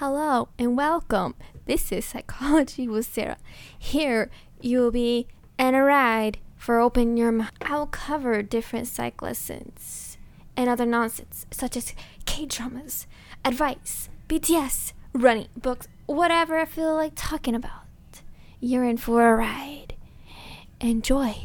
Hello and welcome. This is Psychology with Sarah. Here you'll be on a ride for Open Your Mind. I'll cover different psych lessons and other nonsense, such as K dramas, advice, BTS, running, books, whatever I feel like talking about. You're in for a ride. Enjoy.